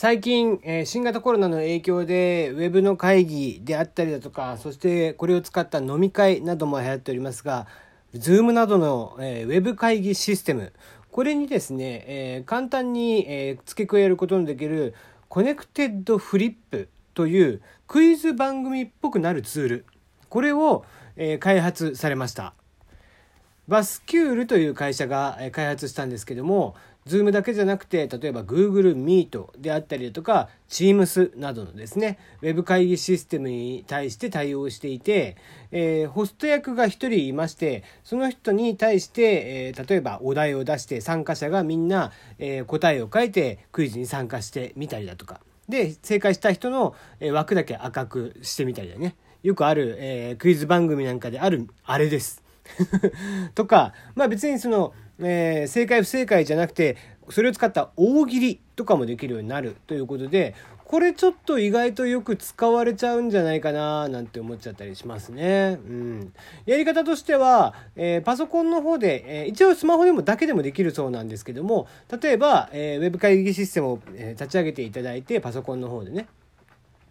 最近、え、新型コロナの影響でウェブの会議であったりだとかそしてこれを使った飲み会なども流行っておりますが Zoom などの、えー、ウェブ会議システムこれにですね、え、簡単に、え、付け加えることのできるコネクテッドフリップというクイズ番組っぽくなるツールこれを、え、開発されました。バスキュールという会社が開発したんですけども Zoom だけじゃなくて例えば Google Meet であったりだとか Teams などのですねウェブ会議システムに対して対応していて、えー、ホスト役が1人いましてその人に対して、えー、例えばお題を出して参加者がみんな、えー、答えを書いてクイズに参加してみたりだとかで正解した人の枠だけ赤くしてみたりだねよくある、えクイズ番組なんかであるあれです。とかまあ別にそのえー、正解不正解じゃなくてそれを使った大喜利とかもできるようになるということでこれちょっと意外とよく使われちゃうんじゃないかななんて思っちゃったりしますね。うん、やり方としては、えー、パソコンの方で、えー、一応スマホでもだけでもできるそうなんですけども例えば、えー、ウェブ会議システムを、え立ち上げていただいてパソコンの方でね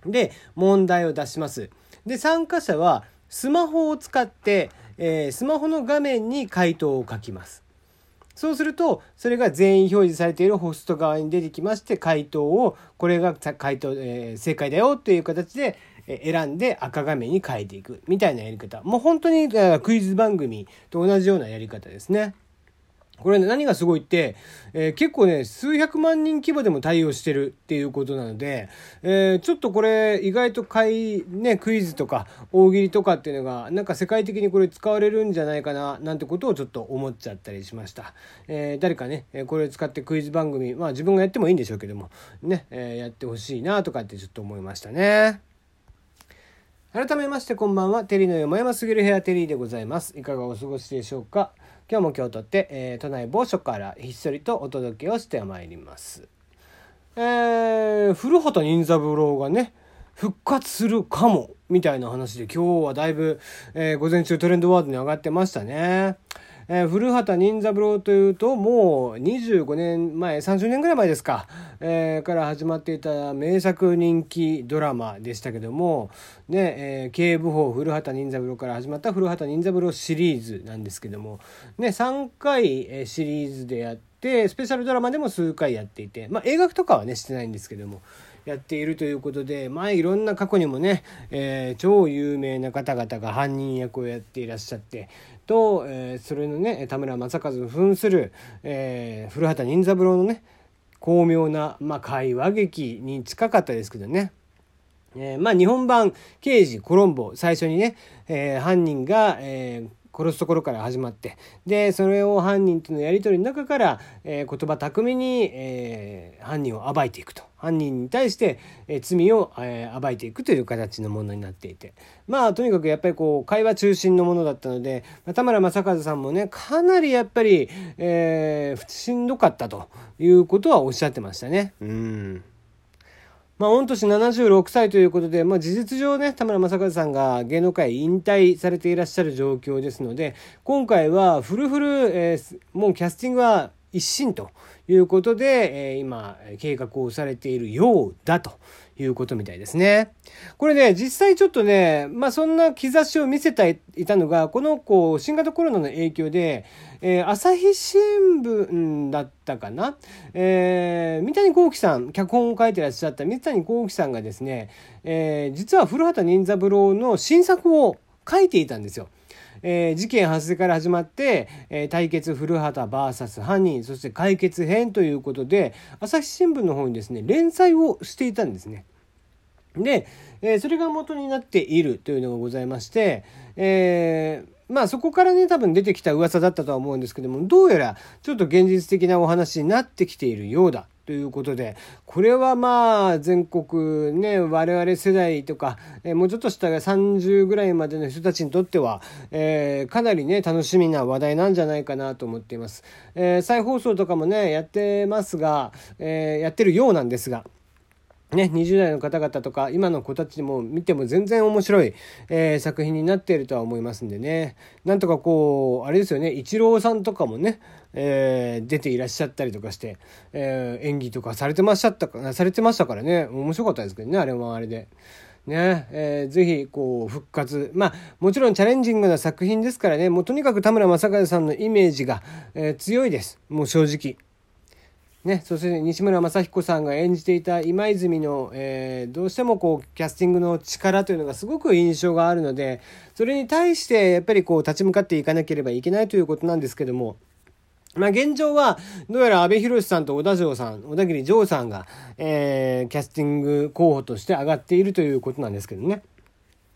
で問題を出します。で参加者はスマホを使って、えースマホの画面に回答を書きます。そうするとそれが全員表示されているホスト側に出てきまして回答をこれが回答、えー、正解だよという形で選んで赤画面に変えていくみたいなやり方もう本当にクイズ番組と同じようなやり方ですね。これね、何がすごいって、えー、結構ね、数百万人規模でも対応してるっていうことなので、えー、ちょっとこれ、意外と買い、ね、クイズとか大喜利とかっていうのが、なんか世界的にこれ使われるんじゃないかな、なんてことをちょっと思っちゃったりしました。えー、誰かね、これを使ってクイズ番組、まあ自分がやってもいいんでしょうけども、ね、えやってほしいなとかってちょっと思いましたね。改めましてこんばんは、テリーの山山すぎる部屋テリーでございます。いかがお過ごしでしょうか？今日も今日とって、えー、都内某所からひっそりとお届けをしてまいります。えー、古畑任三郎がね、復活するかも、みたいな話で今日はだいぶ、えー、午前中トレンドワードに上がってましたね。えー、古畑任三郎というともう25年前30年ぐらい前ですか、えー、から始まっていた名作人気ドラマでしたけども、ねえー、警部補古畑任三郎から始まった古畑任三郎シリーズなんですけども、ね、3回、シリーズでやってスペシャルドラマでも数回やっていて、まあ、映画とかはねしてないんですけども。やっているということでまあいろんな過去にもね、えー、超有名な方々が犯人役をやっていらっしゃってと、えー、それのね田村正和の扮する、えー、古畑任三郎のね巧妙な、まあ、会話劇に近かったですけどね。えー、まあ日本版刑事コロンボ最初にね、えー、犯人が、えー、殺すところから始まってでそれを犯人とのやり取りの中から、えー、言葉巧みに、えー、犯人を暴いていくと。犯人に対して、え、罪を、え、暴いていくという形のものになっていて。まあとにかくやっぱりこう会話中心のものだったので田村正和さんもねかなりやっぱり、えー、しんどかったということはおっしゃってましたね。うん。まあ、御年76歳ということで、まあ、事実上ね、田村正和さんが芸能界引退されていらっしゃる状況ですので、今回はフルフル、えー、もうキャスティングは一新と。いうことで、えー、今、計画をされているようだということみたいですね。これね、実際ちょっとね、まあそんな兆しを見せていたのが、この子、新型コロナの影響で、えー、朝日新聞だったかな、えー、三谷幸喜さん、脚本を書いてらっしゃった三谷幸喜さんがですね、えー、実は古畑任三郎の新作を書いていたんですよ。えー、事件発生から始まって、えー、対決古畑 VS 犯人そして解決編ということで朝日新聞の方にですね連載をしていたんですね。で、えー、それが元になっているというのがございまして、えーまあそこからね多分出てきた噂だったとは思うんですけどもどうやらちょっと現実的なお話になってきているようだということでこれはまあ全国ね我々世代とか、え、もうちょっとした30ぐらいまでの人たちにとっては、え、かなりね楽しみな話題なんじゃないかなと思っています。え、再放送とかもねやってますが、えやってるようなんですが。ね、20代の方々とか今の子たちも見ても全然面白い、えー、作品になっているとは思いますんでねなんとかこうあれですよねイチローさんとかもね、えー、出ていらっしゃったりとかして、えー、演技とかされてましたかされてましたからね面白かったですけどねあれもあれで。ねえー、ぜひこう復活まあもちろんチャレンジングな作品ですからねもうとにかく田村正和さんのイメージが、え、強いですもう正直。ね、そして西村雅彦さんが演じていた今泉の、えー、どうしてもこうキャスティングの力というのがすごく印象があるのでそれに対してやっぱりこう立ち向かっていかなければいけないということなんですけども。まあ現状は、どうやら阿部寛さんと小田城さん、小田切城さんが、えー、キャスティング候補として上がっているということなんですけどね。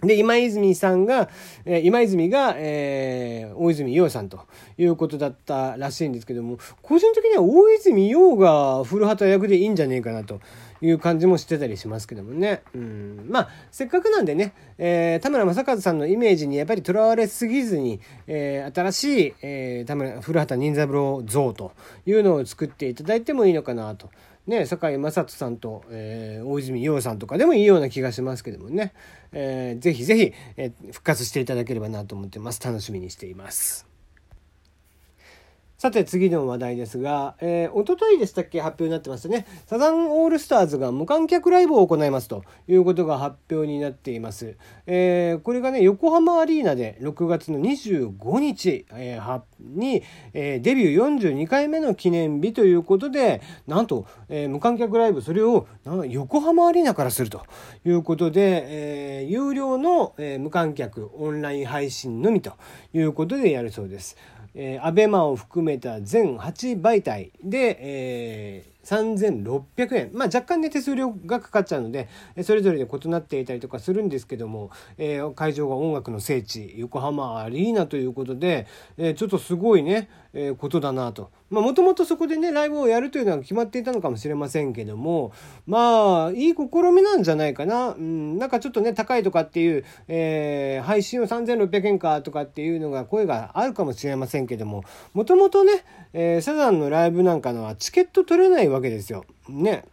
で、今泉さんが、え、今泉が、えー、大泉洋さんということだったらしいんですけども、個人的には大泉洋が古畑役でいいんじゃねえかなという感じもしてたりしますけどもね。うん。まあ、せっかくなんでね、えー、田村正和さんのイメージにやっぱりとらわれすぎずに、えー、新しい、え、田村、古畑任三郎像というのを作っていただいてもいいのかなと。ね、堺雅人さんと、えー、大泉洋さんとかでもいいような気がしますけどもね、えー、ぜひぜひ、えー、復活していただければなと思ってます。楽しみにしています。さて次の話題ですが、えー、おとといでしたっけ発表になってましたね。サザンオールスターズが無観客ライブを行いますということが発表になっています。えー、これがね、横浜アリーナで6月の25日、えー、に、えー、デビュー42回目の記念日ということで、なんと、えー、無観客ライブ、それを横浜アリーナからするということで、えー、有料の、えー、無観客オンライン配信のみということでやるそうです。えー、アベマを含めた全8媒体で、えー、3600円。まあ若干ね手数料がかかっちゃうので、それぞれで異なっていたりとかするんですけども、えー、会場が音楽の聖地、横浜アリーナということで、えー、ちょっとすごいね、えー、ことだなと。まあもともとそこでね、ライブをやるというのは決まっていたのかもしれませんけども、まあ、いい試みなんじゃないかな。うん、なんかちょっとね、高いとかっていう、えー、配信を3600円かとかっていうのが声があるかもしれませんけども、もともとね、えー、サザンのライブなんかのはチケット取れないわけですよ。ね。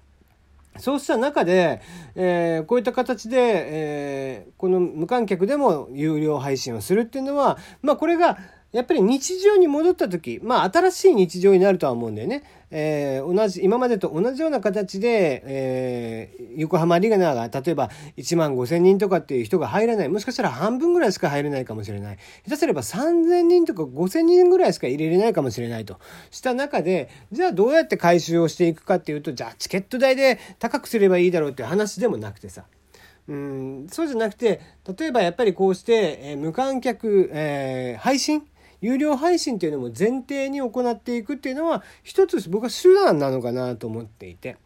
そうした中で、えー、こういった形で、えー、この無観客でも有料配信をするっていうのは、まあこれがやっぱり日常に戻った時、まあ新しい日常になるとは思うんだよね。えー、同じ、今までと同じような形で、えー、横浜リーナが例えば1万5千人とかっていう人が入らない。もしかしたら半分ぐらいしか入れないかもしれない。下手すれば3千人とか5千人ぐらいしか入れれないかもしれないとした中で、じゃあどうやって回収をしていくかっていうと、じゃあチケット代で高くすればいいだろうっていう話でもなくてさ。うん、そうじゃなくて、例えばやっぱりこうして、えー、無観客、えー、配信有料配信っていうのも前提に行っていくっていうのは一つ僕は手段なのかなと思っていて。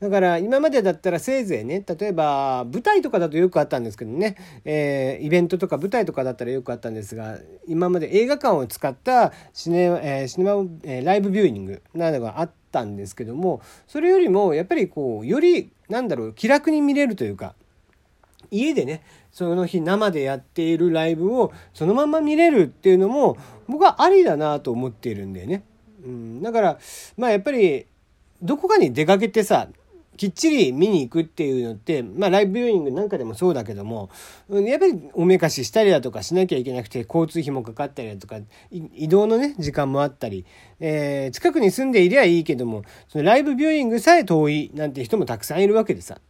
だから今までだったらせいぜいね、例えば舞台とかだとよくあったんですけどね、えー、イベントとか舞台とかだったらよくあったんですが、今まで映画館を使ったシネ,、えー、シネマ、えー、ライブビューイングなどがあったんですけども、それよりもやっぱりこう、よりなんだろう、気楽に見れるというか、家でね、その日生でやっているライブをそのまま見れるっていうのも僕はありだなと思っているんだよね。うん、だからまあやっぱりどこかに出かけてさきっちり見に行くっていうのって、まあライブビューイングなんかでもそうだけども、やっぱりおめかししたりだとかしなきゃいけなくて、交通費もかかったりだとか、移動のね、時間もあったり、えー、近くに住んでいりゃいいけども、そのライブビューイングさえ遠いなんて人もたくさんいるわけでさ。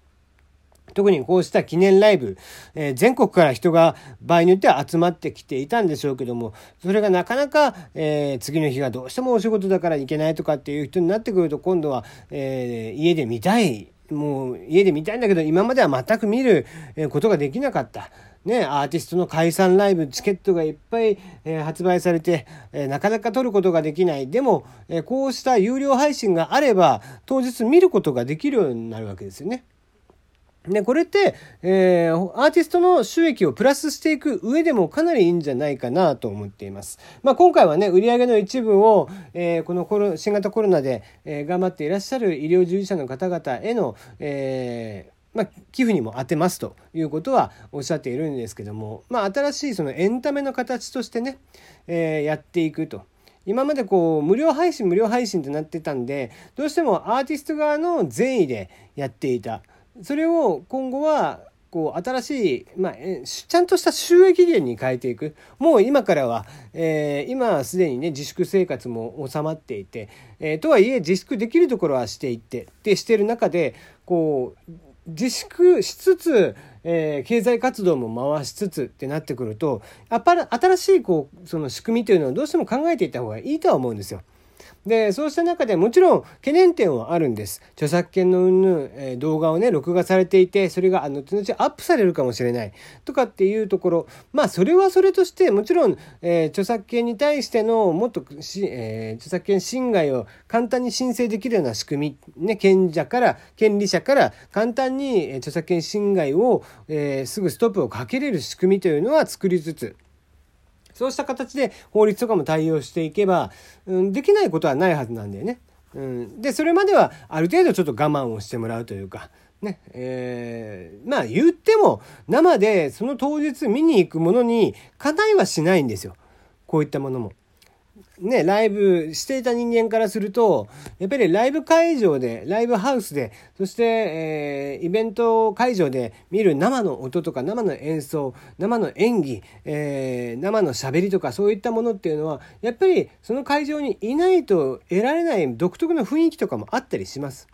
特にこうした記念ライブ、えー、全国から人が場合によっては集まってきていたんでしょうけども、それがなかなか、えー、次の日がどうしてもお仕事だから行けないとかっていう人になってくると、今度は、えー、家で見たい。もう家で見たいんだけど、今までは全く見ることができなかった。ね、アーティストの解散ライブ、チケットがいっぱい、えー、発売されて、えー、なかなか撮ることができない。でも、えー、こうした有料配信があれば、当日見ることができるようになるわけですよね。で、これって、えー、アーティストの収益をプラスしていく上でもかなりいいんじゃないかなと思っています。まあ、今回はね、売上の一部を、えー、このコロ新型コロナで、えー、頑張っていらっしゃる医療従事者の方々への、えーまあ、寄付にも当てますということはおっしゃっているんですけども、まあ、新しいそのエンタメの形としてね、えー、やっていくと。今までこう無料配信無料配信となってたんでどうしてもアーティスト側の善意でやっていた。それを今後はこう新しい、まあ、ちゃんとした収益源に変えていくもう今からは、えー、今すでにね自粛生活も収まっていて、えー、とはいえ自粛できるところはしていってってしてる中でこう自粛しつつ、えー、経済活動も回しつつってなってくるとやっぱり新しいこうその仕組みというのはどうしても考えていった方がいいとは思うんですよ。で、そうした中でもちろん懸念点はあるんです。著作権の云々、えー、動画をね、録画されていて、それが後々アップされるかもしれないとかっていうところ、まあそれはそれとして、もちろん、えー、著作権に対してのもっとし、えー、著作権侵害を簡単に申請できるような仕組み、ね、権者から、権利者から簡単に著作権侵害を、えー、すぐストップをかけれる仕組みというのは作りつつ、そうした形で法律とかも対応していけば、うん、できないことはないはずなんだよね。うん、でそれまではある程度ちょっと我慢をしてもらうというか。ねえー、まあ言っても生でその当日見に行くものに課題はしないんですよこういったものも。ね、ライブしていた人間からすると、やっぱりライブ会場で、ライブハウスで、そして、えー、イベント会場で見る生の音とか生の演奏、生の演技、えー、生の喋りとかそういったものっていうのは、やっぱりその会場にいないと得られない独特な雰囲気とかもあったりします。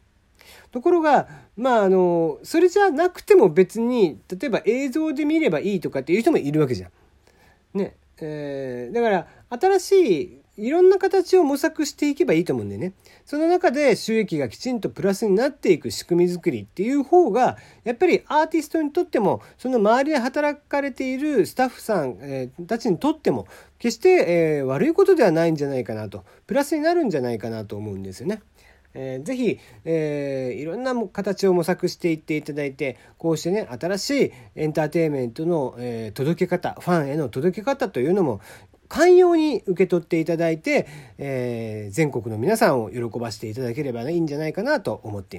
ところが、まあ、あの、それじゃなくても別に、例えば映像で見ればいいとかっていう人もいるわけじゃん。ね。えー、だから、新しいいろんな形を模索していけばいいと思うんでね。その中で収益がきちんとプラスになっていく仕組み作りっていう方が、やっぱりアーティストにとっても、その周りで働かれているスタッフさん、えー、たちにとっても、決して、えー、悪いことではないんじゃないかなと、プラスになるんじゃないかなと思うんですよね。えー、ぜひ、えー、いろんな形を模索していっていただいてこうしてね新しいエンターテインメントの、えー、届け方ファンへの届け方というのも寛容に受け取っていただいて、えー、全国の皆さんを喜ばせていただければいいんじゃないかなと思っています。